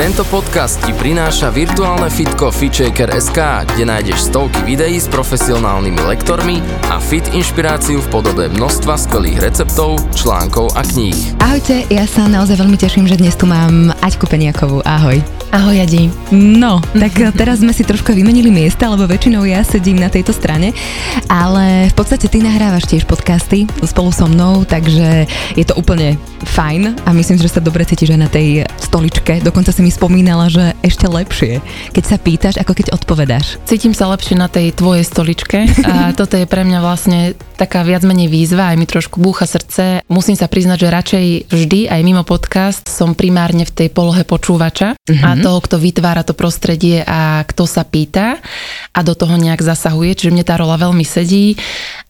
Tento podcast ti prináša virtuálne fitko FitShaker.sk, kde nájdeš stovky videí s profesionálnymi lektormi a fit inšpiráciu v podobe množstva skvelých receptov, článkov a kníh. Ahojte, ja sa naozaj veľmi teším, že dnes tu mám Aťku Peniakovú. Ahoj. Ahoj, Adi. No, tak teraz sme si trošku vymenili miesta, lebo väčšinou ja sedím na tejto strane, ale v podstate ty nahrávaš tiež podcasty spolu so mnou, takže je to úplne fajn a myslím, že sa dobre cítiš aj na tej stoličke. Dokonca si mi spomínala, že ešte lepšie, keď sa pýtaš, ako keď odpovedáš. Cítim sa lepšie na tej tvojej stoličke a toto je pre mňa vlastne taká viac menej výzva, aj mi trošku búcha srdce. Musím sa priznať, že radšej vždy, aj mimo podcast, som primárne v tej polohe počúvača mm-hmm. a toho, kto vytvára to prostredie a kto sa pýta a do toho nejak zasahuje, čiže mne tá rola veľmi sedí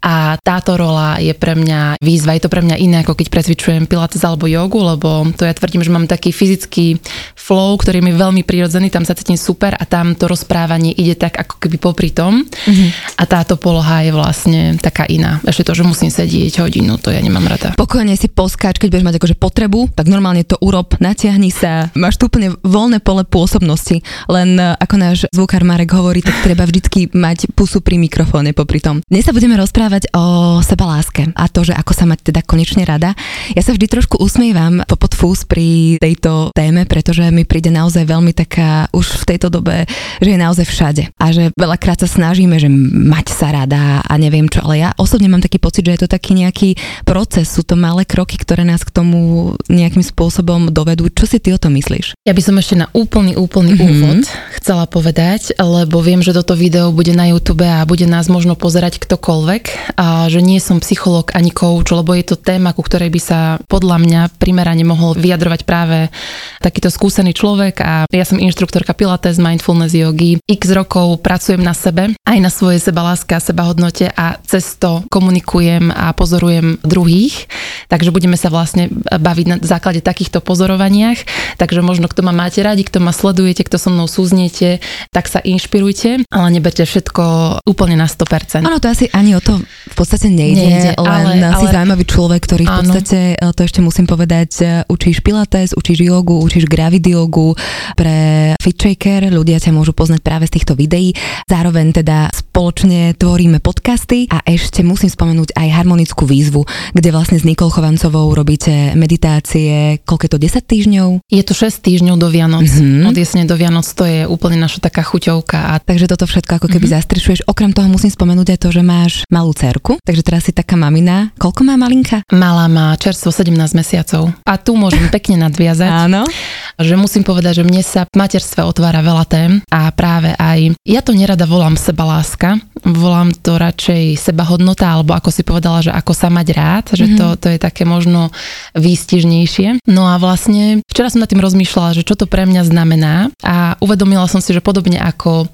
a táto rola je pre mňa výzva, je to pre mňa iné, ako keď presvičujem pilates alebo jogu, lebo to ja tvrdím, že mám taký fyzický flow ktorý mi veľmi prirodzený, tam sa cítim super a tam to rozprávanie ide tak ako keby popri tom. Mm-hmm. A táto poloha je vlastne taká iná. Ešte to, že musím sedieť hodinu, to ja nemám rada. Pokojne si poskáč, keď budeš mať akože potrebu, tak normálne to urob, natiahni sa, máš tu úplne voľné pole pôsobnosti. Len e, ako náš zvukár Marek hovorí, tak treba vždycky mať pusu pri mikrofóne popri tom. Dnes sa budeme rozprávať o sebaláske a to, že ako sa mať teda konečne rada. Ja sa vždy trošku usmievam po podfús pri tejto téme, pretože mi príde naozaj veľmi taká už v tejto dobe, že je naozaj všade. A že veľakrát sa snažíme, že mať sa rada a neviem čo, ale ja osobne mám taký pocit, že je to taký nejaký proces, sú to malé kroky, ktoré nás k tomu nejakým spôsobom dovedú. Čo si ty o tom myslíš? Ja by som ešte na úplný, úplný mm-hmm. úvod chcela povedať, lebo viem, že toto video bude na YouTube a bude nás možno pozerať ktokoľvek a že nie som psychológ ani coach, lebo je to téma, ku ktorej by sa podľa mňa primerane mohol vyjadrovať práve takýto skúsený človek a ja som inštruktorka Pilates, mindfulness yogi. X rokov pracujem na sebe, aj na svojej sebaláske a sebahodnote a cez to komunikujem a pozorujem druhých. Takže budeme sa vlastne baviť na základe takýchto pozorovaniach. Takže možno kto ma máte radi, kto ma sledujete, kto so mnou súzniete, tak sa inšpirujte, ale neberte všetko úplne na 100%. Áno, to asi ani o to v podstate nejde, nejde len ale, si ale... zaujímavý človek, ktorý v podstate, áno. to ešte musím povedať, učíš pilates, učíš jogu, učíš gravidiogu, pre FitShaker. Ľudia ťa môžu poznať práve z týchto videí. Zároveň teda spoločne tvoríme podcasty a ešte musím spomenúť aj harmonickú výzvu, kde vlastne s Nikol Chovancovou robíte meditácie, koľko je to, 10 týždňov? Je to 6 týždňov do Vianoc. Mm-hmm. Od jesene do Vianoc to je úplne naša taká chuťovka. A... Takže toto všetko ako keby mm-hmm. zastrešuješ. Okrem toho musím spomenúť aj to, že máš malú cerku, takže teraz si taká mamina. Koľko má malinka? Malá má čerstvo 17 mesiacov. A tu môžem pekne nadviazať. Áno. Že musím povedať, že mne sa v materstve otvára veľa tém a práve aj, ja to nerada volám seba láska, volám to radšej seba hodnota, alebo ako si povedala, že ako sa mať rád, že mm-hmm. to, to je také možno výstižnejšie. No a vlastne včera som nad tým rozmýšľala, že čo to pre mňa znamená a uvedomila som si, že podobne ako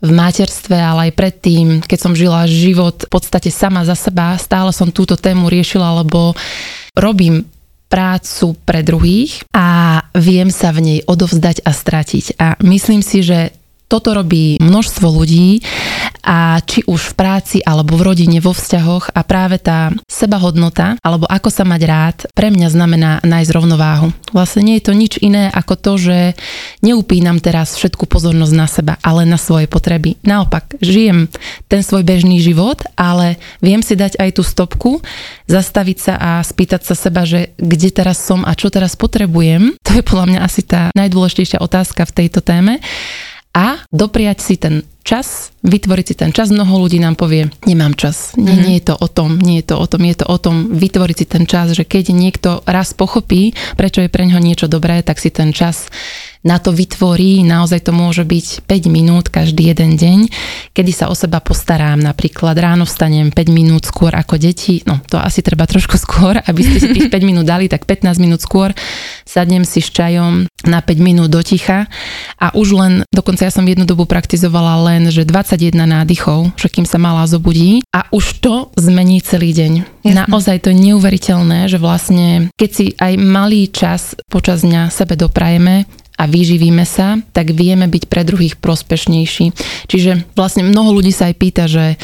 v materstve, ale aj predtým, keď som žila život v podstate sama za seba, stále som túto tému riešila, lebo robím prácu pre druhých a viem sa v nej odovzdať a stratiť. A myslím si, že toto robí množstvo ľudí a či už v práci alebo v rodine, vo vzťahoch a práve tá sebahodnota alebo ako sa mať rád pre mňa znamená nájsť rovnováhu. Vlastne nie je to nič iné ako to, že neupínam teraz všetku pozornosť na seba, ale na svoje potreby. Naopak, žijem ten svoj bežný život, ale viem si dať aj tú stopku, zastaviť sa a spýtať sa seba, že kde teraz som a čo teraz potrebujem. To je podľa mňa asi tá najdôležitejšia otázka v tejto téme a dopriať si ten čas, vytvoriť si ten čas. Mnoho ľudí nám povie, nemám čas. Nie, mm-hmm. nie je to o tom, nie je to o tom, je to o tom vytvoriť si ten čas, že keď niekto raz pochopí, prečo je pre ňoho niečo dobré, tak si ten čas na to vytvorí, naozaj to môže byť 5 minút každý jeden deň, kedy sa o seba postarám, napríklad ráno vstanem 5 minút skôr ako deti, no to asi treba trošku skôr, aby ste si tých 5 minút dali, tak 15 minút skôr sadnem si s čajom na 5 minút do ticha a už len, dokonca ja som jednu dobu praktizovala len len, že 21 nádychov, že kým sa malá zobudí a už to zmení celý deň. Jasne. Naozaj to je neuveriteľné, že vlastne keď si aj malý čas počas dňa sebe doprajeme, a vyživíme sa, tak vieme byť pre druhých prospešnejší. Čiže vlastne mnoho ľudí sa aj pýta, že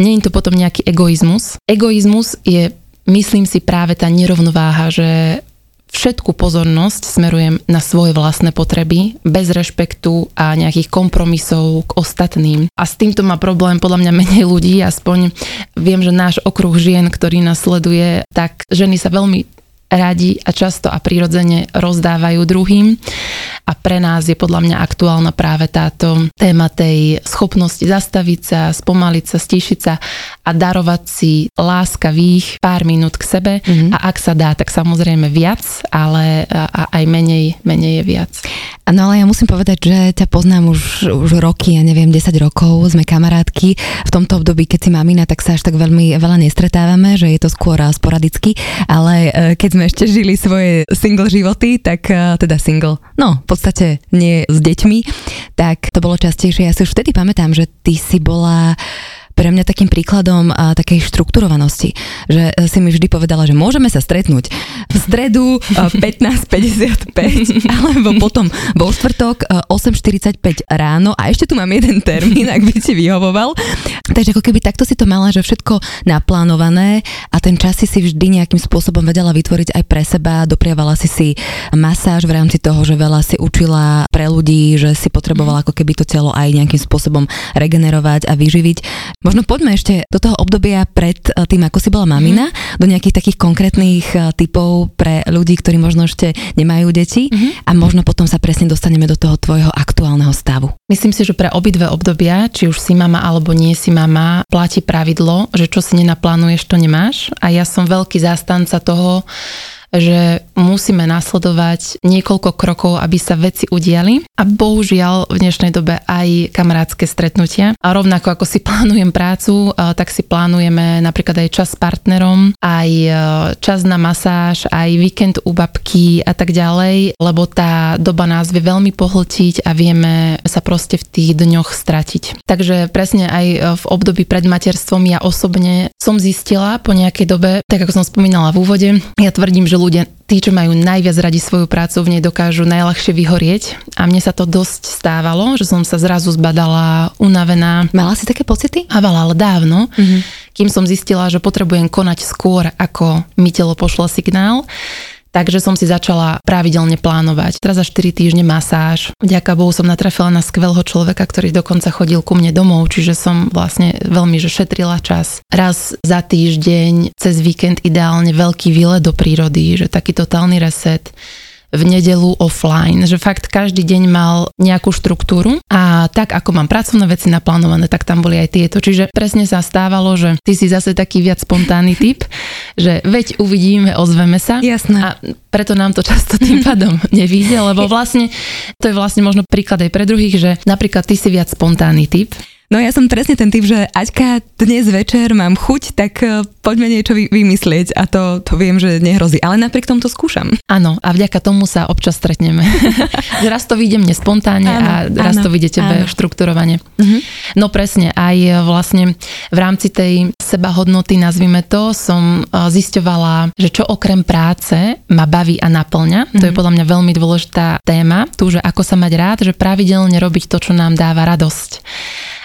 nie je to potom nejaký egoizmus. Egoizmus je, myslím si, práve tá nerovnováha, že všetku pozornosť smerujem na svoje vlastné potreby, bez rešpektu a nejakých kompromisov k ostatným. A s týmto má problém podľa mňa menej ľudí, aspoň viem, že náš okruh žien, ktorý nás sleduje, tak ženy sa veľmi radi a často a prirodzene rozdávajú druhým. A pre nás je podľa mňa aktuálna práve táto téma tej schopnosti zastaviť sa, spomaliť sa, stíšiť sa a darovať si láskavých pár minút k sebe mm-hmm. a ak sa dá, tak samozrejme viac, ale a aj menej, menej je viac. No ale ja musím povedať, že ťa poznám už, už roky, ja neviem, 10 rokov, sme kamarátky. V tomto období, keď si mamina, tak sa až tak veľmi veľa nestretávame, že je to skôr sporadicky, ale e, keď sme ešte žili svoje single životy, tak e, teda single, no podstate nie s deťmi, tak to bolo častejšie. Ja si už vtedy pamätám, že ty si bola pre mňa takým príkladom a, takej štrukturovanosti, že e, si mi vždy povedala, že môžeme sa stretnúť v stredu 15.55 alebo potom vo štvrtok 8.45 ráno a ešte tu mám jeden termín, ak by ti vyhovoval. Takže ako keby takto si to mala, že všetko naplánované a ten čas si si vždy nejakým spôsobom vedela vytvoriť aj pre seba, dopriavala si si masáž v rámci toho, že veľa si učila pre ľudí, že si potrebovala ako keby to telo aj nejakým spôsobom regenerovať a vyživiť. Možno poďme ešte do toho obdobia pred eh, tým, ako si bola mamina, mm-hmm. do nejakých takých konkrétnych eh, typov pre ľudí, ktorí možno ešte nemajú deti mm-hmm. a možno potom sa presne dostaneme do toho tvojho aktuálneho stavu. Myslím si, že pre obidve obdobia, či už si mama alebo nie si mama, platí pravidlo, že čo si nenaplánuješ, to nemáš. A ja som veľký zástanca toho, že musíme nasledovať niekoľko krokov, aby sa veci udiali a bohužiaľ v dnešnej dobe aj kamarátske stretnutia. A rovnako ako si plánujem prácu, tak si plánujeme napríklad aj čas s partnerom, aj e, čas na masáž, aj víkend u babky a tak ďalej, lebo tá doba nás vie veľmi pohltiť a vieme sa proste v tých dňoch stratiť. Takže presne aj e, v období pred materstvom ja osobne som zistila po nejakej dobe, tak ako som spomínala v úvode, ja tvrdím, že ľudia, tí, čo majú najviac radi svoju prácu, v nej dokážu najľahšie vyhorieť. A mne sa to dosť stávalo, že som sa zrazu zbadala unavená. Mala si také pocity? Havala, ale dávno. Mm-hmm. Kým som zistila, že potrebujem konať skôr, ako mi telo pošlo signál. Takže som si začala pravidelne plánovať. Teraz za 4 týždne masáž. Vďaka Bohu som natrafila na skvelého človeka, ktorý dokonca chodil ku mne domov, čiže som vlastne veľmi že šetrila čas. Raz za týždeň, cez víkend ideálne veľký výlet do prírody, že taký totálny reset v nedelu offline, že fakt každý deň mal nejakú štruktúru a tak ako mám pracovné veci naplánované, tak tam boli aj tieto. Čiže presne sa stávalo, že ty si zase taký viac spontánny typ, že veď uvidíme, ozveme sa. Jasné. A preto nám to často tým pádom nevíde, lebo vlastne to je vlastne možno príklad aj pre druhých, že napríklad ty si viac spontánny typ No ja som presne ten typ, že Aťka, dnes večer mám chuť, tak e, poďme niečo vy, vymyslieť a to, to viem, že nehrozí. Ale napriek tomu to skúšam. Áno, a vďaka tomu sa občas stretneme. raz to vyjde mne spontánne áno, a raz áno, to vyjde tebe áno. štrukturovane. Uh-huh. No presne, aj e, vlastne v rámci tej sebahodnoty, nazvime to, som e, zisťovala, že čo okrem práce ma baví a naplňa. Uh-huh. To je mhm. podľa mňa veľmi dôležitá téma, tu, že ako sa mať rád, že pravidelne robiť to, čo nám dáva radosť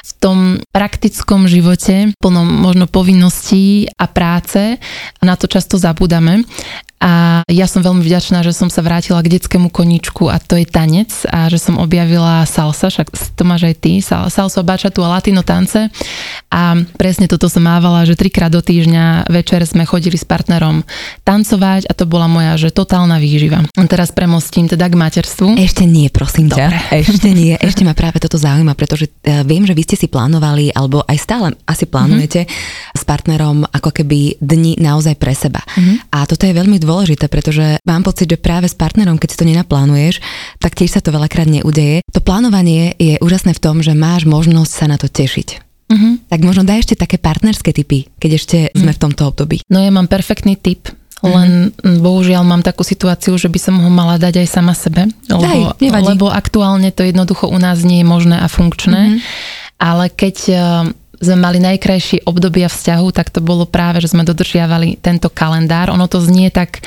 v tom praktickom živote, plnom možno povinností a práce, na to často zabúdame. A ja som veľmi vďačná, že som sa vrátila k detskému koníčku a to je tanec a že som objavila salsa, však to máš aj ty, salsa, bačatu a latino tance. A presne toto som mávala, že trikrát do týždňa večer sme chodili s partnerom tancovať a to bola moja, že totálna výživa. A teraz premostím teda k materstvu. Ešte nie, prosím ťa. Dobre. Ešte nie, ešte ma práve toto zaujíma, pretože viem, že vy ste si plánovali, alebo aj stále asi plánujete mm-hmm. s partnerom ako keby dni naozaj pre seba. Mm-hmm. A toto je veľmi dôležité, pretože mám pocit, že práve s partnerom, keď si to nenaplánuješ, tak tiež sa to veľakrát neudeje. To plánovanie je úžasné v tom, že máš možnosť sa na to tešiť. Uh-huh. Tak možno daj ešte také partnerské typy, keď ešte uh-huh. sme v tomto období. No ja mám perfektný typ, len uh-huh. bohužiaľ mám takú situáciu, že by som ho mala dať aj sama sebe, lebo, Daj, lebo aktuálne to jednoducho u nás nie je možné a funkčné. Uh-huh Ale keď e, sme mali najkrajšie obdobia vzťahu, tak to bolo práve, že sme dodržiavali tento kalendár. Ono to znie tak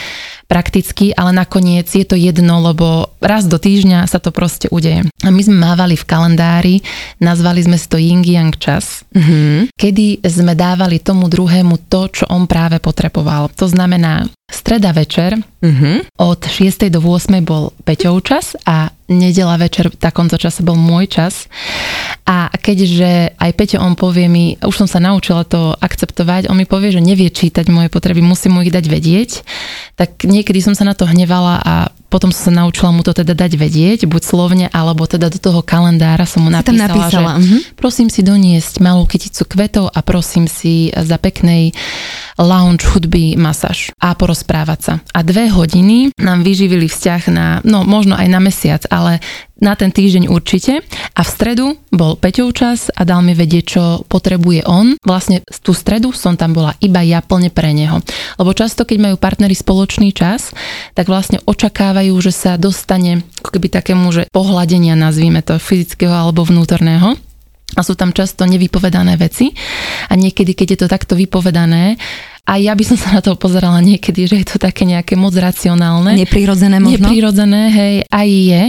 prakticky, ale nakoniec je to jedno, lebo raz do týždňa sa to proste udeje. A my sme mávali v kalendári, nazvali sme si to Ying Yang čas, mm-hmm. kedy sme dávali tomu druhému to, čo on práve potreboval. To znamená, streda večer mm-hmm. od 6. do 8. bol Peťov čas a nedela večer v takomto čase bol môj čas. A keďže aj Peťo on povie mi, už som sa naučila to akceptovať, on mi povie, že nevie čítať moje potreby, musím mu ich dať vedieť, tak niekedy som sa na to hnevala a potom som sa naučila mu to teda dať vedieť, buď slovne, alebo teda do toho kalendára som mu napísala, napísala. že uh-huh. prosím si doniesť malú kyticu kvetov a prosím si za peknej lounge hudby masáž a porozprávať sa. A dve hodiny nám vyživili vzťah na, no možno aj na mesiac, ale na ten týždeň určite. A v stredu bol Peťov čas a dal mi vedieť, čo potrebuje on. Vlastne tú stredu som tam bola iba ja plne pre neho. Lebo často, keď majú partnery spoločný čas, tak vlastne očakávajú, že sa dostane ako keby takému, že pohľadenia, nazvíme to, fyzického alebo vnútorného. A sú tam často nevypovedané veci. A niekedy, keď je to takto vypovedané, a ja by som sa na to pozerala niekedy, že je to také nejaké moc racionálne. Neprirodzené možno? Neprirodzené, hej, aj je,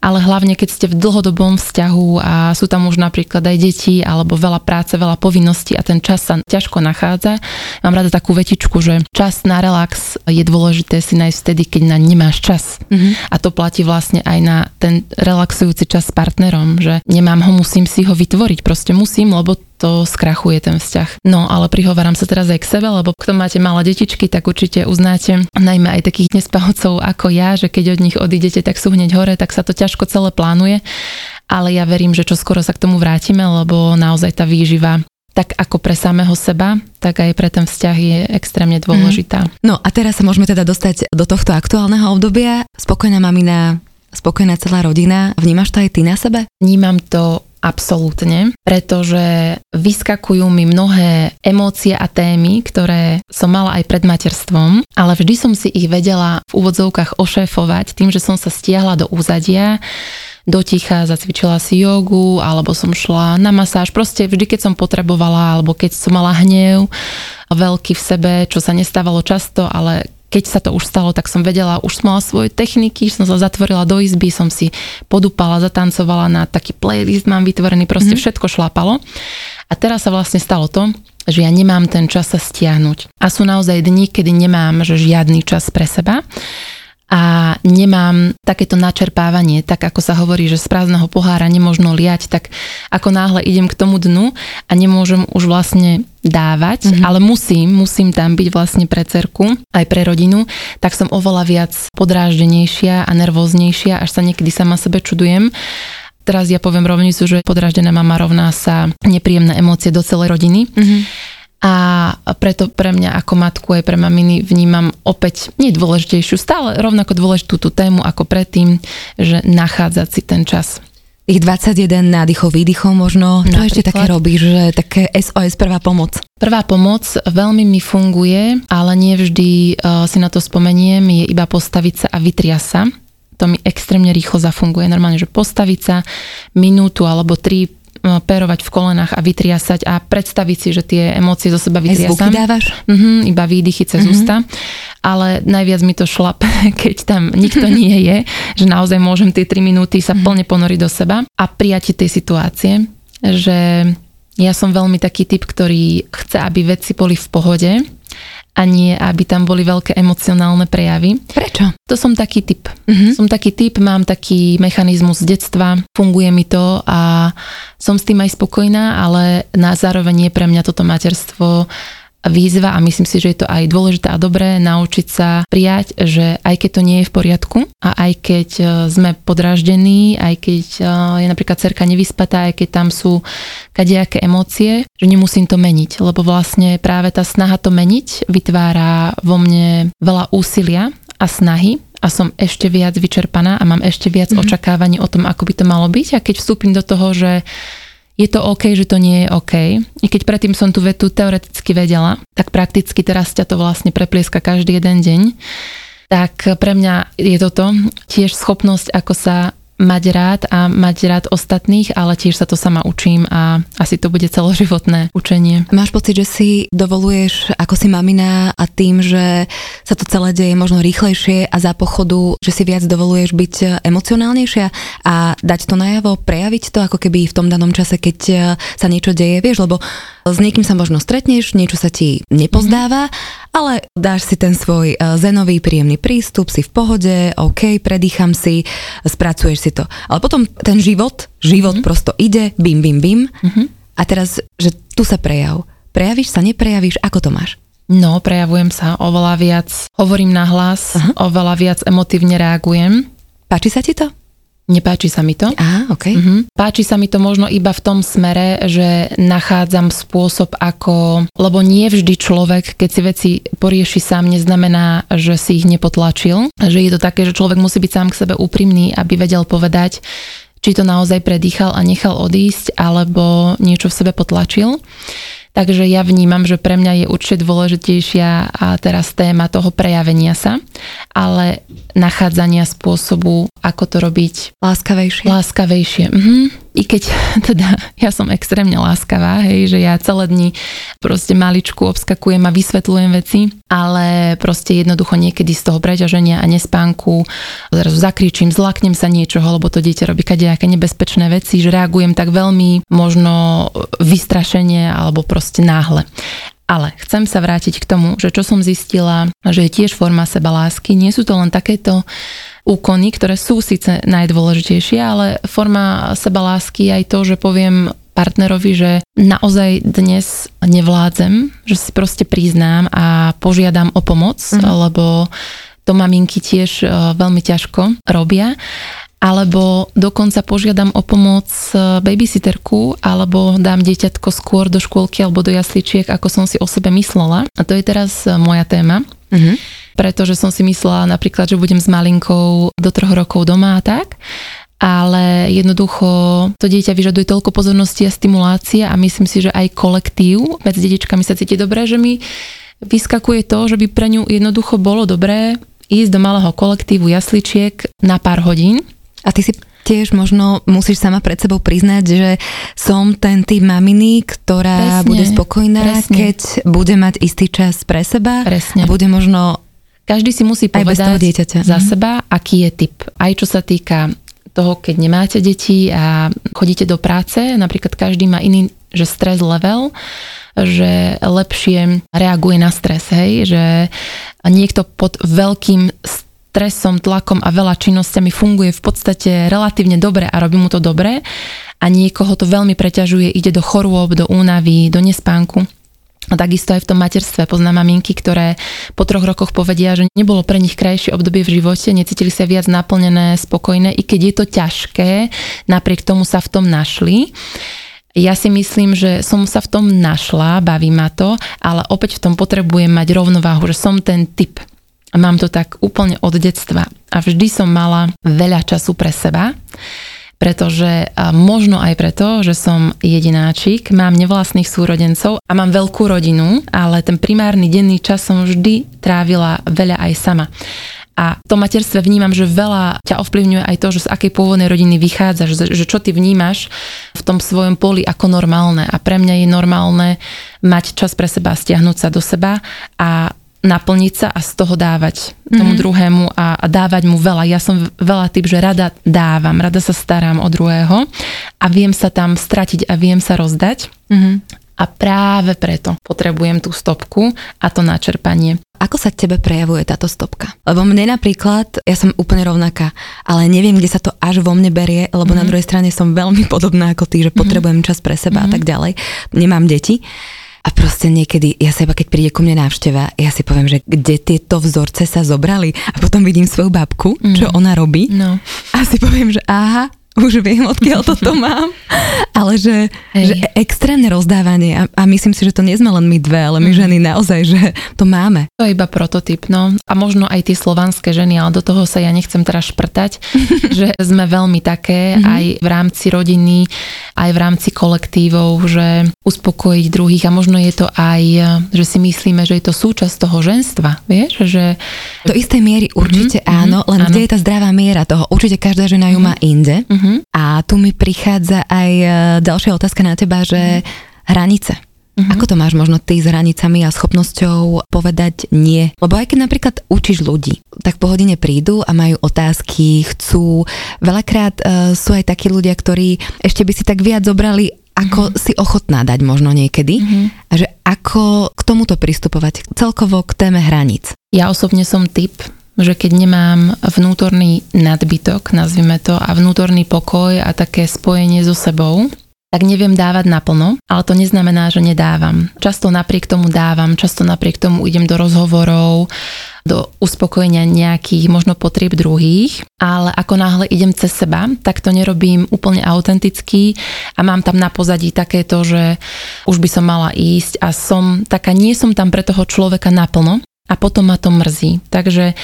ale hlavne keď ste v dlhodobom vzťahu a sú tam už napríklad aj deti alebo veľa práce, veľa povinností a ten čas sa ťažko nachádza. Mám rada takú vetičku, že čas na relax je dôležité si nájsť vtedy, keď na nemáš čas. Mm-hmm. A to platí vlastne aj na ten relaxujúci čas s partnerom, že nemám ho, musím si ho vytvoriť. Proste musím, lebo to skrachuje ten vzťah. No ale prihováram sa teraz aj k sebe, lebo kto máte malé detičky, tak určite uznáte najmä aj takých nespavcov ako ja, že keď od nich odídete, tak sú hneď hore, tak sa to ťažko celé plánuje. Ale ja verím, že čo skoro sa k tomu vrátime, lebo naozaj tá výživa tak ako pre samého seba, tak aj pre ten vzťah je extrémne dôležitá. Mm. No a teraz sa môžeme teda dostať do tohto aktuálneho obdobia. Spokojná mamina, spokojná celá rodina. Vnímaš to aj ty na sebe? Vnímam to Absolútne, pretože vyskakujú mi mnohé emócie a témy, ktoré som mala aj pred materstvom, ale vždy som si ich vedela v úvodzovkách ošéfovať tým, že som sa stiahla do úzadia, do ticha, zacvičila si jogu, alebo som šla na masáž. Proste vždy, keď som potrebovala, alebo keď som mala hnev veľký v sebe, čo sa nestávalo často, ale keď sa to už stalo, tak som vedela, už som mala svoje techniky, som sa zatvorila do izby, som si podúpala, zatancovala na taký playlist, mám vytvorený, proste mm. všetko šlapalo. A teraz sa vlastne stalo to, že ja nemám ten čas sa stiahnuť. A sú naozaj dni, kedy nemám že žiadny čas pre seba a nemám takéto načerpávanie, tak ako sa hovorí, že z prázdneho pohára nemožno liať, tak ako náhle idem k tomu dnu a nemôžem už vlastne dávať, mm-hmm. ale musím, musím tam byť vlastne pre cerku, aj pre rodinu, tak som oveľa viac podráždenejšia a nervóznejšia, až sa niekedy sama sebe čudujem. Teraz ja poviem rovnicu, že podráždená mama rovná sa nepríjemné emócie do celej rodiny. Mm-hmm a preto pre mňa ako matku aj pre maminy vnímam opäť nie dôležitejšiu, stále rovnako dôležitú tú tému ako predtým, že nachádzať si ten čas. Ich 21 nádychov, výdychov možno, čo Napríklad. ešte také robíš, že také SOS prvá pomoc? Prvá pomoc veľmi mi funguje, ale nevždy uh, si na to spomeniem, je iba postaviť sa a vytria sa to mi extrémne rýchlo zafunguje. Normálne, že postaviť sa minútu alebo tri perovať v kolenách a vytriasať a predstaviť si, že tie emócie zo seba vytriasam. Dávaš? Uh-huh, iba výdychy cez uh-huh. ústa. Ale najviac mi to šlap, keď tam nikto nie je, že naozaj môžem tie 3 minúty sa uh-huh. plne ponoriť do seba a prijať tej situácie, že ja som veľmi taký typ, ktorý chce, aby veci boli v pohode a nie, aby tam boli veľké emocionálne prejavy. Prečo? To som taký typ. Uh-huh. Som taký typ, mám taký mechanizmus z detstva, funguje mi to a som s tým aj spokojná, ale na zároveň je pre mňa toto materstvo výzva a myslím si, že je to aj dôležité a dobré naučiť sa prijať, že aj keď to nie je v poriadku a aj keď e, sme podráždení, aj keď e, je napríklad cerka nevyspatá, aj keď tam sú kadejaké emócie, že nemusím to meniť, lebo vlastne práve tá snaha to meniť vytvára vo mne veľa úsilia a snahy a som ešte viac vyčerpaná a mám ešte viac mm-hmm. očakávaní o tom, ako by to malo byť a keď vstúpim do toho, že je to OK, že to nie je OK. I keď predtým som tú vetu teoreticky vedela, tak prakticky teraz ťa to vlastne preplieska každý jeden deň. Tak pre mňa je toto tiež schopnosť, ako sa mať rád a mať rád ostatných, ale tiež sa to sama učím a asi to bude celoživotné učenie. Máš pocit, že si dovoluješ ako si mamina a tým, že sa to celé deje možno rýchlejšie a za pochodu, že si viac dovoluješ byť emocionálnejšia a dať to najavo, prejaviť to ako keby v tom danom čase, keď sa niečo deje, vieš, lebo s niekým sa možno stretneš, niečo sa ti nepozdáva, mm-hmm. ale dáš si ten svoj zenový príjemný prístup, si v pohode, OK, predýcham si, spracuješ si to. Ale potom ten život, život mm-hmm. prosto ide, bim, bim, bim. Mm-hmm. A teraz, že tu sa prejav. Prejavíš sa, neprejavíš, ako to máš? No, prejavujem sa oveľa viac, hovorím na hlas, uh-huh. oveľa viac emotívne reagujem. Páči sa ti to? Nepáči sa mi to. Á, okay. Uh-huh. Páči sa mi to možno iba v tom smere, že nachádzam spôsob ako, lebo nie vždy človek, keď si veci porieši sám, neznamená, že si ich nepotlačil. Že je to také, že človek musí byť sám k sebe úprimný, aby vedel povedať, či to naozaj predýchal a nechal odísť, alebo niečo v sebe potlačil. Takže ja vnímam, že pre mňa je určite dôležitejšia a teraz téma toho prejavenia sa, ale nachádzania spôsobu, ako to robiť láskavejšie. Láskavejšie. Mhm i keď teda ja som extrémne láskavá, hej, že ja celé dni proste maličku obskakujem a vysvetľujem veci, ale proste jednoducho niekedy z toho preťaženia a nespánku zrazu zakričím, zlaknem sa niečoho, lebo to dieťa robí kadejaké nebezpečné veci, že reagujem tak veľmi možno vystrašenie alebo proste náhle. Ale chcem sa vrátiť k tomu, že čo som zistila, že je tiež forma seba lásky. Nie sú to len takéto úkony, ktoré sú síce najdôležitejšie, ale forma seba lásky aj to, že poviem partnerovi, že naozaj dnes nevládzem, že si proste priznám a požiadam o pomoc, mm-hmm. lebo to maminky tiež e, veľmi ťažko robia alebo dokonca požiadam o pomoc e, babysitterku, alebo dám dieťatko skôr do škôlky alebo do jasličiek, ako som si o sebe myslela. A to je teraz e, moja téma. Mm-hmm. Pretože som si myslela napríklad, že budem s malinkou do troch rokov doma a tak ale jednoducho to dieťa vyžaduje toľko pozornosti a stimulácie a myslím si, že aj kolektív medzi dedičkami sa cíti dobré, že mi vyskakuje to, že by pre ňu jednoducho bolo dobré ísť do malého kolektívu jasličiek na pár hodín a ty si tiež možno musíš sama pred sebou priznať, že som ten typ maminy, ktorá presne, bude spokojná, presne. keď bude mať istý čas pre seba presne. a bude možno každý si musí povedať za mhm. seba, aký je typ. Aj čo sa týka toho, keď nemáte deti a chodíte do práce, napríklad každý má iný že stres level, že lepšie reaguje na stres, hej, že niekto pod veľkým stresom, tlakom a veľa činnosťami funguje v podstate relatívne dobre a robí mu to dobre a niekoho to veľmi preťažuje, ide do chorôb, do únavy, do nespánku. A takisto aj v tom materstve poznám maminky, ktoré po troch rokoch povedia, že nebolo pre nich krajšie obdobie v živote, necítili sa viac naplnené, spokojné, i keď je to ťažké, napriek tomu sa v tom našli. Ja si myslím, že som sa v tom našla, baví ma to, ale opäť v tom potrebujem mať rovnováhu, že som ten typ mám to tak úplne od detstva. A vždy som mala veľa času pre seba, pretože možno aj preto, že som jedináčik, mám nevlastných súrodencov a mám veľkú rodinu, ale ten primárny denný čas som vždy trávila veľa aj sama. A to materstve vnímam, že veľa ťa ovplyvňuje aj to, že z akej pôvodnej rodiny vychádzaš, že čo ty vnímaš v tom svojom poli ako normálne. A pre mňa je normálne mať čas pre seba, stiahnuť sa do seba a naplniť sa a z toho dávať mm-hmm. tomu druhému a, a dávať mu veľa. Ja som veľa typ, že rada dávam, rada sa starám o druhého a viem sa tam stratiť a viem sa rozdať. Mm-hmm. A práve preto potrebujem tú stopku a to načerpanie. Ako sa tebe prejavuje táto stopka? Lebo mne napríklad, ja som úplne rovnaká, ale neviem, kde sa to až vo mne berie, lebo mm-hmm. na druhej strane som veľmi podobná ako ty, že mhm. potrebujem čas pre seba mm-hmm. a tak ďalej. Nemám deti. A proste niekedy, ja sa iba keď príde ku mne návšteva, ja si poviem, že kde tieto vzorce sa zobrali a potom vidím svoju babku, mm. čo ona robí no. a si poviem, že aha, už viem, odkiaľ toto mám, ale že, že extrémne rozdávanie a, a myslím si, že to nie sme len my dve, ale my mm. ženy naozaj, že to máme. To je iba prototyp, no a možno aj tie slovanské ženy, ale do toho sa ja nechcem teraz šprtať, že sme veľmi také mm-hmm. aj v rámci rodiny, aj v rámci kolektívov, že uspokojiť druhých a možno je to aj, že si myslíme, že je to súčasť toho ženstva, vieš, že... Do istej miery určite mm-hmm. áno, len áno. kde je tá zdravá miera toho? Určite každá žena ju mm-hmm. má inde. Mm-hmm. A tu mi prichádza aj e, ďalšia otázka na teba, že mm-hmm. hranice. Uh-huh. Ako to máš možno ty s hranicami a schopnosťou povedať nie? Lebo aj keď napríklad učíš ľudí, tak po hodine prídu a majú otázky, chcú. Veľakrát uh, sú aj takí ľudia, ktorí ešte by si tak viac zobrali ako uh-huh. si ochotná dať možno niekedy uh-huh. a že ako k tomuto pristupovať celkovo k téme hraníc. Ja osobne som typ, že keď nemám vnútorný nadbytok, nazvime to, a vnútorný pokoj a také spojenie so sebou, tak neviem dávať naplno, ale to neznamená, že nedávam. Často napriek tomu dávam, často napriek tomu idem do rozhovorov, do uspokojenia nejakých možno potrieb druhých, ale ako náhle idem cez seba, tak to nerobím úplne autenticky a mám tam na pozadí takéto, že už by som mala ísť a som taká, nie som tam pre toho človeka naplno, a potom ma to mrzí. Takže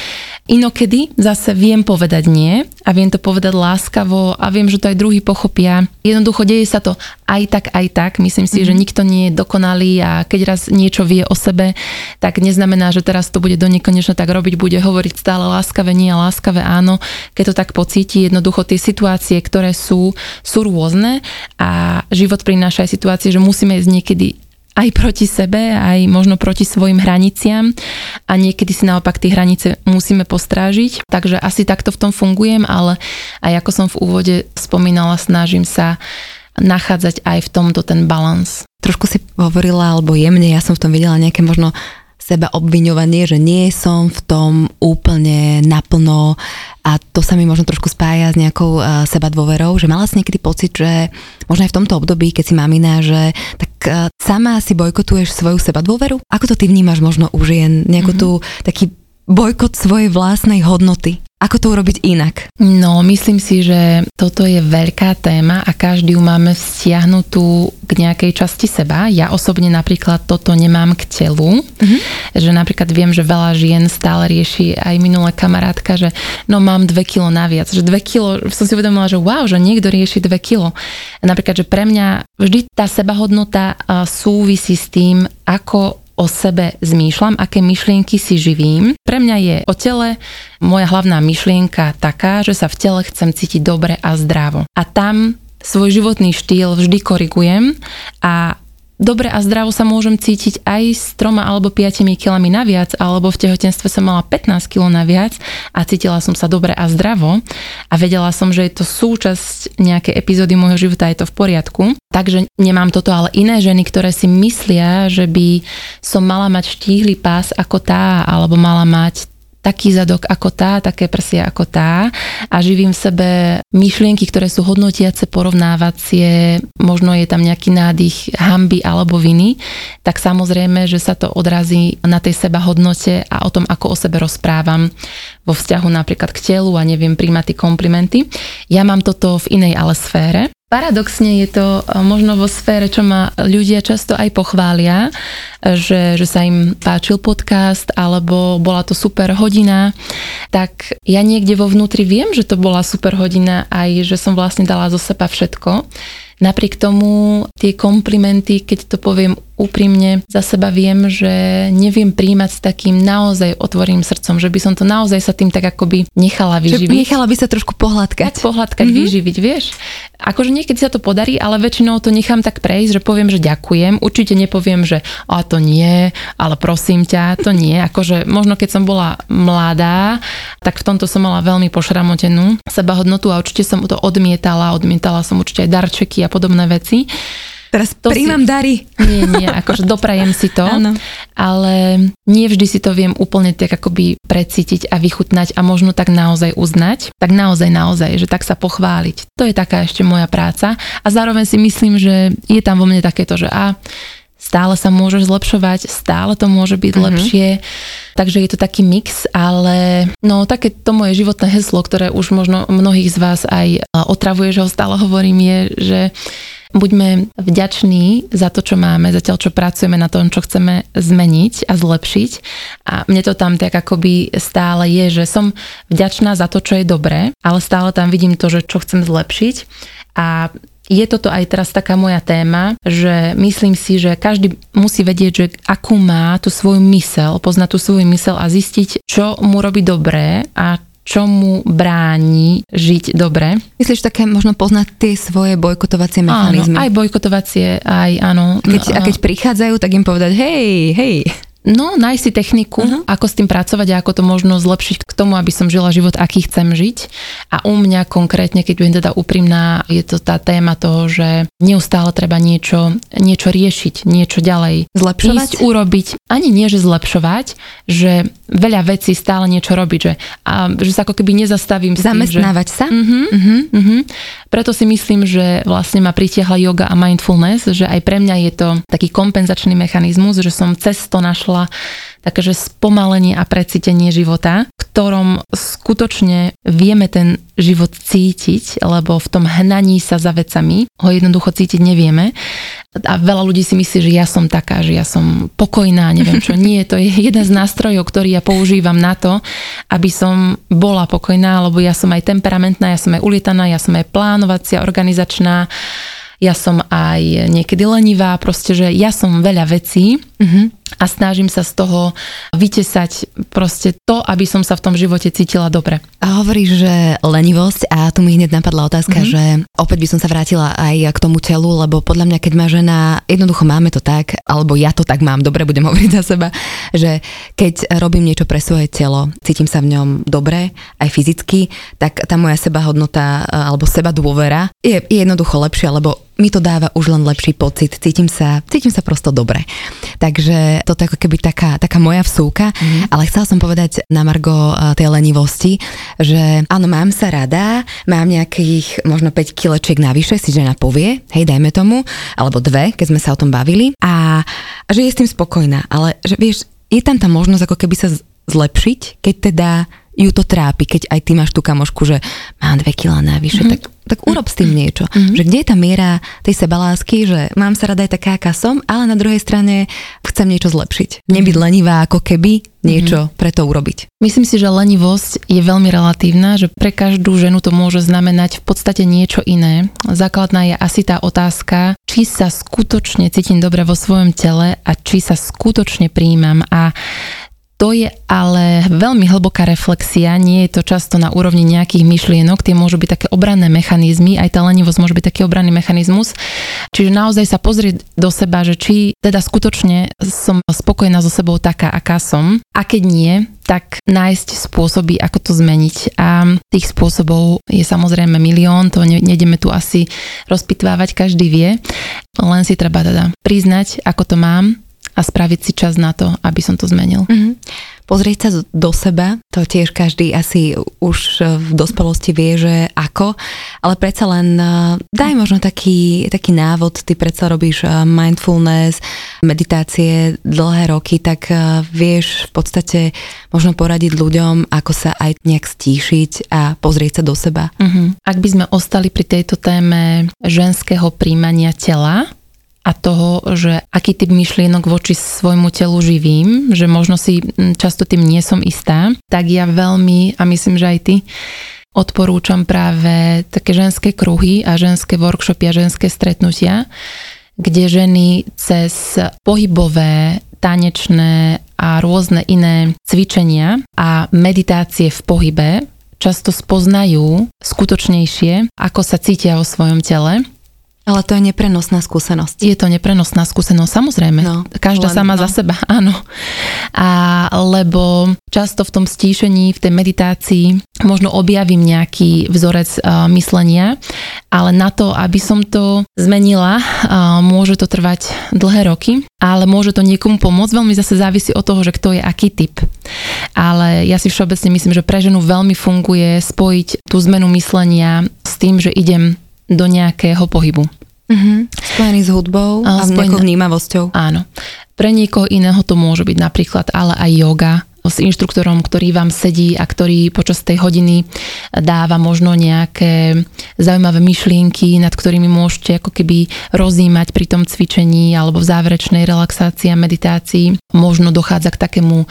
inokedy zase viem povedať nie a viem to povedať láskavo a viem, že to aj druhý pochopia. Jednoducho deje sa to aj tak, aj tak. Myslím si, mm-hmm. že mhm. nikto nie je dokonalý a keď raz niečo vie o sebe, tak neznamená, že teraz to bude do nekonečna tak robiť, bude hovoriť stále láskavé nie a láskavé áno. Keď to tak pocíti, jednoducho tie situácie, ktoré sú, sú rôzne a život prináša aj situácie, že musíme ísť niekedy aj proti sebe, aj možno proti svojim hraniciam a niekedy si naopak tie hranice musíme postrážiť. Takže asi takto v tom fungujem, ale aj ako som v úvode spomínala, snažím sa nachádzať aj v tomto ten balans. Trošku si hovorila, alebo jemne, ja som v tom videla nejaké možno seba obviňovanie, že nie som v tom úplne naplno a to sa mi možno trošku spája s nejakou uh, seba dôverou, že mala si niekedy pocit, že možno aj v tomto období, keď si mamina, že tak uh, sama si bojkotuješ svoju seba dôveru? Ako to ty vnímaš možno u žien? Nejakú mm-hmm. tú taký bojkot svojej vlastnej hodnoty? Ako to urobiť inak? No, myslím si, že toto je veľká téma a každý ju máme vzťahnutú k nejakej časti seba. Ja osobne napríklad toto nemám k telu, mm-hmm. že napríklad viem, že veľa žien stále rieši aj minulá kamarátka, že no mám dve kilo naviac, že dve kilo, som si uvedomila, že wow, že niekto rieši dve kilo. Napríklad, že pre mňa vždy tá sebahodnota súvisí s tým, ako o sebe zmýšľam, aké myšlienky si živím. Pre mňa je o tele moja hlavná myšlienka taká, že sa v tele chcem cítiť dobre a zdravo. A tam svoj životný štýl vždy korigujem a dobre a zdravo sa môžem cítiť aj s troma alebo piatimi kilami naviac, alebo v tehotenstve som mala 15 kg naviac a cítila som sa dobre a zdravo a vedela som, že je to súčasť nejakej epizódy môjho života, je to v poriadku. Takže nemám toto, ale iné ženy, ktoré si myslia, že by som mala mať štíhly pás ako tá, alebo mala mať taký zadok ako tá, také prsia ako tá a živím v sebe myšlienky, ktoré sú hodnotiace, porovnávacie, možno je tam nejaký nádych hamby alebo viny, tak samozrejme, že sa to odrazí na tej seba hodnote a o tom, ako o sebe rozprávam vo vzťahu napríklad k telu a neviem príjmať tie komplimenty. Ja mám toto v inej ale sfére, Paradoxne je to e, možno vo sfére, čo ma ľudia často aj pochvália, že, že sa im páčil podcast alebo bola to super hodina, tak ja niekde vo vnútri viem, že to bola super hodina aj, že som vlastne dala zo seba všetko. Napriek tomu tie komplimenty, keď to poviem úprimne za seba viem, že neviem príjmať s takým naozaj otvoreným srdcom, že by som to naozaj sa tým tak akoby nechala vyživiť. Že nechala by sa trošku pohľadkať. Tak pohľadkať, mm-hmm. vyživiť, vieš. Akože niekedy sa to podarí, ale väčšinou to nechám tak prejsť, že poviem, že ďakujem. Určite nepoviem, že a to nie, ale prosím ťa, to nie. Akože možno keď som bola mladá, tak v tomto som mala veľmi pošramotenú sebahodnotu a určite som to odmietala. Odmietala som určite aj darčeky a podobné veci. Teraz to si... dary. Nie, nie, akože doprajem si to, ano. ale nie vždy si to viem úplne tak akoby precítiť a vychutnať a možno tak naozaj uznať, tak naozaj, naozaj, že tak sa pochváliť. To je taká ešte moja práca a zároveň si myslím, že je tam vo mne takéto, že a stále sa môžeš zlepšovať, stále to môže byť mm-hmm. lepšie. Takže je to taký mix, ale no také to moje životné heslo, ktoré už možno mnohých z vás aj otravuje, že ho stále hovorím, je, že buďme vďační za to, čo máme, zatiaľ čo pracujeme na tom, čo chceme zmeniť a zlepšiť. A mne to tam tak akoby stále je, že som vďačná za to, čo je dobré, ale stále tam vidím to, že čo chcem zlepšiť. A je toto aj teraz taká moja téma, že myslím si, že každý musí vedieť, že akú má tú svoju mysel, poznať tú svoju mysel a zistiť, čo mu robí dobré a čo mu bráni žiť dobre. Myslíš také možno poznať tie svoje bojkotovacie mechanizmy? Áno, aj bojkotovacie, aj áno. Keď, a keď prichádzajú, tak im povedať, hej, hej, No, nájsť si techniku, uh-huh. ako s tým pracovať a ako to možno zlepšiť k tomu, aby som žila život, aký chcem žiť. A u mňa konkrétne, keď budem teda úprimná, je to tá téma toho, že neustále treba niečo, niečo riešiť, niečo ďalej. Zlepšovať? Ísť, urobiť. Ani nie, že zlepšovať, že veľa vecí stále niečo robiť, že, a, že sa ako keby nezastavím Zamestnávať tým, že... sa? Uh-huh, uh-huh, uh-huh. Preto si myslím, že vlastne ma pritiahla yoga a mindfulness, že aj pre mňa je to taký kompenzačný mechanizmus, že som cez to našla takéže spomalenie a precítenie života, ktorom skutočne vieme ten život cítiť, lebo v tom hnaní sa za vecami ho jednoducho cítiť nevieme. A veľa ľudí si myslí, že ja som taká, že ja som pokojná, neviem čo. Nie, to je jeden z nástrojov, ktorý ja používam na to, aby som bola pokojná, lebo ja som aj temperamentná, ja som aj ulietaná, ja som aj plánovacia, organizačná ja som aj niekedy lenivá, proste, že ja som veľa vecí uh-huh. A snažím sa z toho vytesať proste to, aby som sa v tom živote cítila dobre. A hovoríš, že lenivosť a tu mi hneď napadla otázka, uh-huh. že opäť by som sa vrátila aj k tomu telu, lebo podľa mňa, keď má žena, jednoducho máme to tak, alebo ja to tak mám, dobre budem hovoriť za seba, že keď robím niečo pre svoje telo, cítim sa v ňom dobre, aj fyzicky, tak tá moja seba hodnota alebo seba dôvera je, je jednoducho lepšia, lebo mi to dáva už len lepší pocit, cítim sa, cítim sa prosto dobre. Takže toto je ako keby taká, taká moja vsúka, mm. ale chcela som povedať na Margo eh, tej lenivosti, že áno, mám sa rada, mám nejakých možno 5 kilečiek navyše, si žena povie, hej, dajme tomu, alebo dve, keď sme sa o tom bavili a, a že je s tým spokojná, ale že vieš, je tam tá možnosť ako keby sa zlepšiť, keď teda ju to trápi, keď aj ty máš tú kamošku, že mám dve kila navyše, mm-hmm. tak, tak urob s tým niečo. Mm-hmm. Že kde je tá miera tej sebalásky, že mám sa rada aj taká, aká som, ale na druhej strane chcem niečo zlepšiť. Nebyť mhm. lenivá ako keby niečo mm-hmm. pre to urobiť. Myslím si, že lenivosť je veľmi relatívna, že pre každú ženu to môže znamenať v podstate niečo iné. Základná je asi tá otázka, či sa skutočne cítim dobre vo svojom tele a či sa skutočne príjmam a to je ale veľmi hlboká reflexia, nie je to často na úrovni nejakých myšlienok, tie môžu byť také obranné mechanizmy, aj tá lenivosť môže byť taký obranný mechanizmus. Čiže naozaj sa pozrieť do seba, že či teda skutočne som spokojná so sebou taká, aká som. A keď nie, tak nájsť spôsoby, ako to zmeniť. A tých spôsobov je samozrejme milión, to nejdeme tu asi rozpitvávať, každý vie. Len si treba teda priznať, ako to mám a spraviť si čas na to, aby som to zmenil. Mm-hmm. Pozrieť sa do seba, to tiež každý asi už v dospelosti vie, že ako, ale predsa len eh, daj možno taký, taký návod, ty predsa robíš eh, mindfulness, meditácie dlhé roky, tak vieš v podstate možno poradiť ľuďom, ako sa aj nejak stíšiť a pozrieť sa do seba. Uh-huh. Ak by sme ostali pri tejto téme ženského príjmania tela, a toho, že aký typ myšlienok voči svojmu telu živím, že možno si často tým nie som istá, tak ja veľmi, a myslím, že aj ty, odporúčam práve také ženské kruhy a ženské workshopy a ženské stretnutia, kde ženy cez pohybové, tanečné a rôzne iné cvičenia a meditácie v pohybe často spoznajú skutočnejšie, ako sa cítia o svojom tele ale to je neprenosná skúsenosť. Je to neprenosná skúsenosť, samozrejme. No, Každá len, sama no. za seba, áno. A lebo často v tom stíšení, v tej meditácii možno objavím nejaký vzorec uh, myslenia, ale na to, aby som to zmenila, uh, môže to trvať dlhé roky, ale môže to niekomu pomôcť. Veľmi zase závisí od toho, že kto je aký typ. Ale ja si všeobecne myslím, že pre ženu veľmi funguje spojiť tú zmenu myslenia s tým, že idem do nejakého pohybu. Uh-huh. Spojený s hudbou a, a s nejakou vnímavosťou. Áno. Pre niekoho iného to môže byť napríklad ale aj yoga, s inštruktorom, ktorý vám sedí a ktorý počas tej hodiny dáva možno nejaké zaujímavé myšlienky, nad ktorými môžete ako keby rozímať pri tom cvičení alebo v záverečnej relaxácii a meditácii. Možno dochádza k takému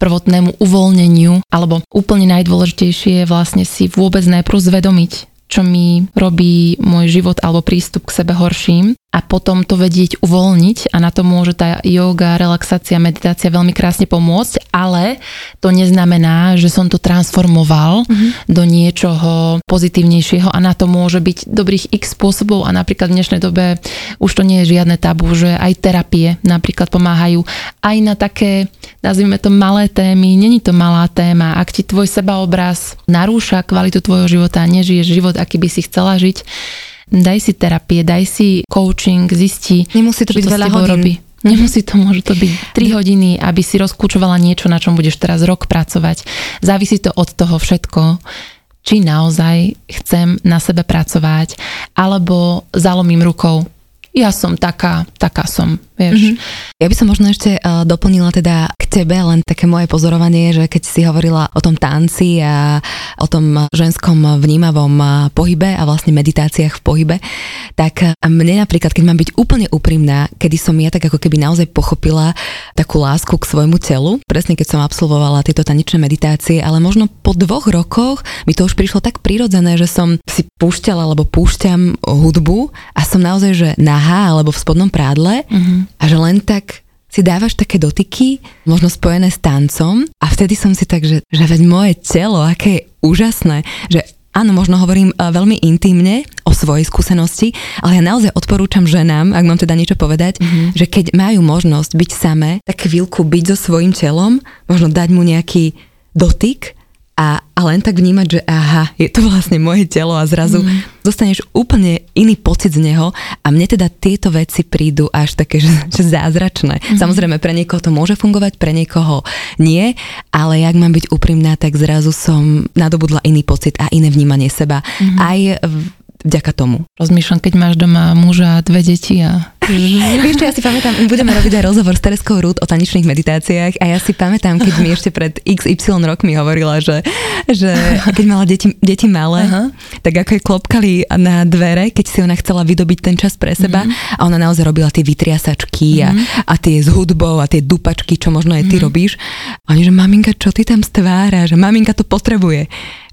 prvotnému uvoľneniu, alebo úplne najdôležitejšie je vlastne si vôbec najprv zvedomiť, čo mi robí môj život alebo prístup k sebe horším a potom to vedieť uvoľniť a na to môže tá yoga, relaxácia, meditácia veľmi krásne pomôcť, ale to neznamená, že som to transformoval mm-hmm. do niečoho pozitívnejšieho a na to môže byť dobrých x spôsobov a napríklad v dnešnej dobe už to nie je žiadne tabu, že aj terapie napríklad pomáhajú aj na také, nazvime to malé témy, není to malá téma, ak ti tvoj sebaobraz narúša kvalitu tvojho života, nežiješ život, aký by si chcela žiť, daj si terapie, daj si coaching, zisti, Nemusí to byť veľa hodín. Robí. Nemusí to, môže to byť 3 hodiny, aby si rozkúčovala niečo, na čom budeš teraz rok pracovať. Závisí to od toho všetko, či naozaj chcem na sebe pracovať, alebo zalomím rukou. Ja som taká, taká som vieš. Mm-hmm. Ja by som možno ešte uh, doplnila teda k tebe len také moje pozorovanie, že keď si hovorila o tom tanci a o tom ženskom vnímavom uh, pohybe a vlastne meditáciách v pohybe, tak uh, mne napríklad, keď mám byť úplne úprimná, kedy som ja tak ako keby naozaj pochopila takú lásku k svojmu telu, presne keď som absolvovala tieto tanečné meditácie, ale možno po dvoch rokoch mi to už prišlo tak prirodzené, že som si púšťala alebo púšťam hudbu a som naozaj, že nahá alebo v spodnom prádle mm-hmm a že len tak si dávaš také dotyky, možno spojené s tancom a vtedy som si tak, že, že veď moje telo, aké je úžasné, že áno, možno hovorím veľmi intimne o svojej skúsenosti, ale ja naozaj odporúčam ženám, ak mám teda niečo povedať, mm-hmm. že keď majú možnosť byť samé, tak chvíľku byť so svojím telom, možno dať mu nejaký dotyk a, a len tak vnímať, že aha, je to vlastne moje telo a zrazu mm. dostaneš úplne iný pocit z neho a mne teda tieto veci prídu až také, že, že zázračné. Mm. Samozrejme, pre niekoho to môže fungovať, pre niekoho nie, ale jak mám byť úprimná, tak zrazu som nadobudla iný pocit a iné vnímanie seba. Mm. Aj vďaka tomu. Rozmýšľam, keď máš doma muža a dve deti a Vieš čo, ja si pamätám, budeme robiť aj rozhovor s Tereskou Rúd o tanečných meditáciách a ja si pamätám, keď mi ešte pred XY rokmi hovorila, že, že keď mala deti, deti malé, uh-huh. tak ako je klopkali na dvere, keď si ona chcela vydobiť ten čas pre seba uh-huh. a ona naozaj robila tie vytriasačky uh-huh. a, mhm. a tie s hudbou a tie dupačky, čo možno aj ty uh-huh. robíš. A oni, že maminka, čo ty tam stvára, že maminka to potrebuje.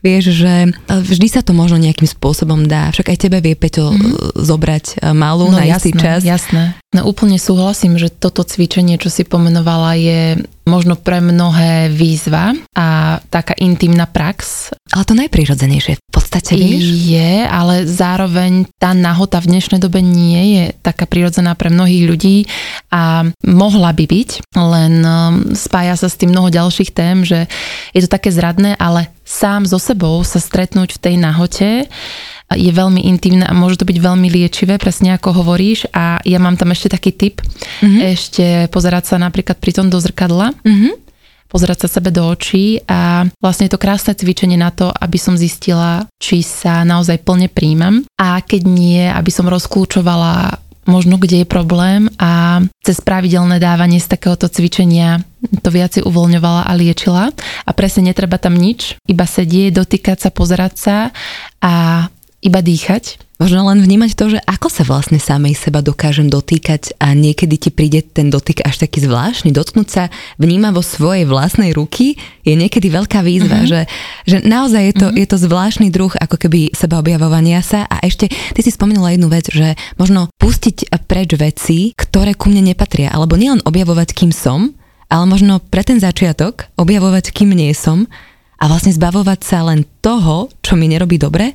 Vieš, že vždy sa to možno nejakým spôsobom dá. Však aj tebe vie Peťo mm-hmm. zobrať e, malú no, na istý jasné, čas. Jasné. No úplne súhlasím, že toto cvičenie, čo si pomenovala, je možno pre mnohé výzva a taká intimná prax. Ale to najprirodzenejšie v podstate, vieš? Je, ale zároveň tá nahota v dnešnej dobe nie je taká prirodzená pre mnohých ľudí a mohla by byť, len spája sa s tým mnoho ďalších tém, že je to také zradné, ale sám so sebou sa stretnúť v tej nahote je veľmi intimné a môže to byť veľmi liečivé, presne ako hovoríš. A ja mám tam ešte taký tip, mm-hmm. ešte pozerať sa napríklad pri tom do zrkadla. Mm-hmm pozerať sa sebe do očí a vlastne je to krásne cvičenie na to, aby som zistila, či sa naozaj plne príjmam a keď nie, aby som rozklúčovala možno kde je problém a cez pravidelné dávanie z takéhoto cvičenia to viacej uvoľňovala a liečila a presne netreba tam nič, iba sedieť, dotýkať sa, pozerať sa a iba dýchať. Možno len vnímať to, že ako sa vlastne samej seba dokážem dotýkať a niekedy ti príde ten dotyk až taký zvláštny. Dotknúť sa vníma vo svojej vlastnej ruky je niekedy veľká výzva, uh-huh. že, že naozaj je to, uh-huh. je to zvláštny druh ako keby seba objavovania sa a ešte ty si spomenula jednu vec, že možno pustiť preč veci, ktoré ku mne nepatria, alebo nielen objavovať, kým som, ale možno pre ten začiatok objavovať, kým nie som a vlastne zbavovať sa len toho, čo mi nerobí dobre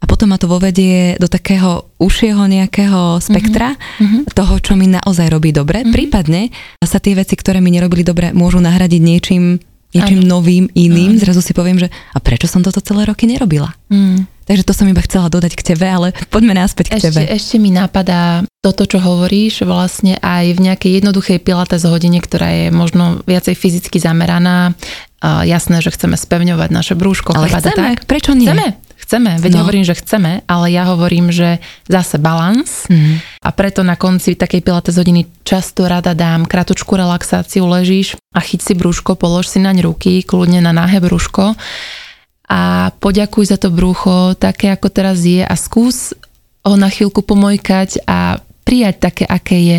a potom ma to vovedie do takého užšieho nejakého spektra mm-hmm. toho, čo mi naozaj robí dobre. Mm-hmm. Prípadne sa tie veci, ktoré mi nerobili dobre, môžu nahradiť niečím, niečím ano. novým, iným. Ano. Zrazu si poviem, že a prečo som toto celé roky nerobila? Mm. Takže to som iba chcela dodať k tebe, ale poďme naspäť k ešte, tebe. Ešte mi napadá toto, čo hovoríš, vlastne aj v nejakej jednoduchej pilates hodine, ktorá je možno viacej fyzicky zameraná. Uh, jasné, že chceme spevňovať naše brúško. Ale chceme, tak. prečo nie? Chceme, chceme, veď no. hovorím, že chceme, ale ja hovorím, že zase balans mm. a preto na konci takej pilates hodiny často rada dám kratučku relaxáciu, ležíš a chyť si brúško, polož si naň ruky, kľudne na náhe brúško a poďakuj za to brucho také, ako teraz je a skús ho na chvíľku pomojkať a prijať také, aké je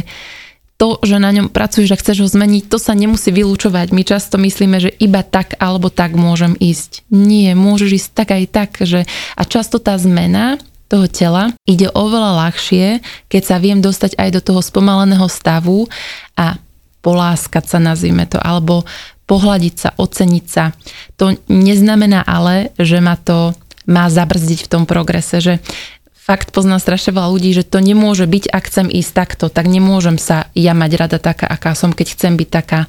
to, že na ňom pracuješ a chceš ho zmeniť, to sa nemusí vylúčovať. My často myslíme, že iba tak alebo tak môžem ísť. Nie, môžeš ísť tak aj tak, že a často tá zmena toho tela ide oveľa ľahšie, keď sa viem dostať aj do toho spomaleného stavu a poláskať sa, nazvime to, alebo pohľadiť sa, oceniť sa. To neznamená ale, že ma to má zabrzdiť v tom progrese, že fakt poznám strašne veľa ľudí, že to nemôže byť, ak chcem ísť takto, tak nemôžem sa ja mať rada taká, aká som, keď chcem byť taká.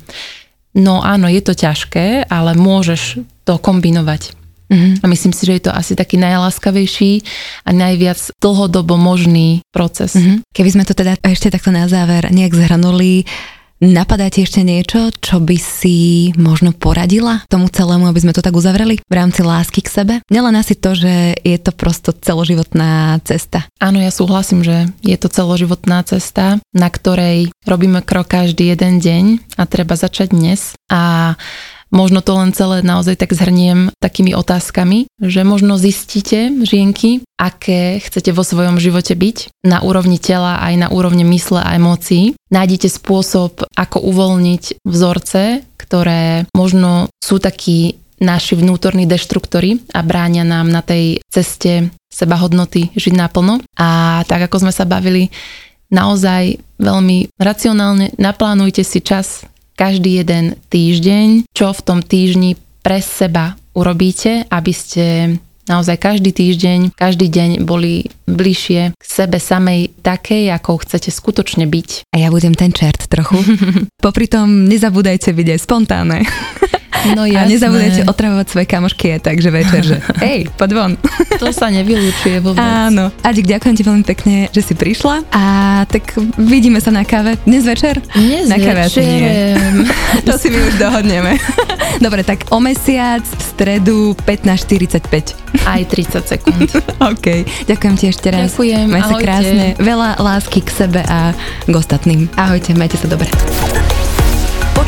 No áno, je to ťažké, ale môžeš to kombinovať. Mm-hmm. A myslím si, že je to asi taký najláskavejší a najviac dlhodobo možný proces. Mm-hmm. Keby sme to teda ešte takto na záver nejak zhrnuli, Napadá ti ešte niečo, čo by si možno poradila tomu celému, aby sme to tak uzavreli v rámci lásky k sebe? Nelen asi to, že je to prosto celoživotná cesta. Áno, ja súhlasím, že je to celoživotná cesta, na ktorej robíme krok každý jeden deň a treba začať dnes. A Možno to len celé naozaj tak zhrniem takými otázkami, že možno zistíte, žienky, aké chcete vo svojom živote byť na úrovni tela aj na úrovni mysle a emócií. Nájdete spôsob, ako uvoľniť vzorce, ktoré možno sú takí naši vnútorní deštruktory a bránia nám na tej ceste seba hodnoty žiť naplno. A tak ako sme sa bavili, naozaj veľmi racionálne naplánujte si čas každý jeden týždeň, čo v tom týždni pre seba urobíte, aby ste naozaj každý týždeň, každý deň boli bližšie k sebe samej takej, ako chcete skutočne byť. A ja budem ten čert trochu. Popri tom nezabúdajte byť aj spontánne. No jasné. A nezabudajte otravovať svoje kamošky je takže večer, že hej, poď von. To sa nevylučuje vôbec. Áno. Adik, ďakujem ti veľmi pekne, že si prišla a tak vidíme sa na káve dnes večer. Dnes na káve večer. Nie. to si my už dohodneme. Dobre, tak o mesiac v stredu 15.45. Aj 30 sekúnd. OK. Ďakujem ti ešte raz. Ďakujem. Maj sa krásne. Veľa lásky k sebe a k ostatným. Ahojte, majte sa dobre.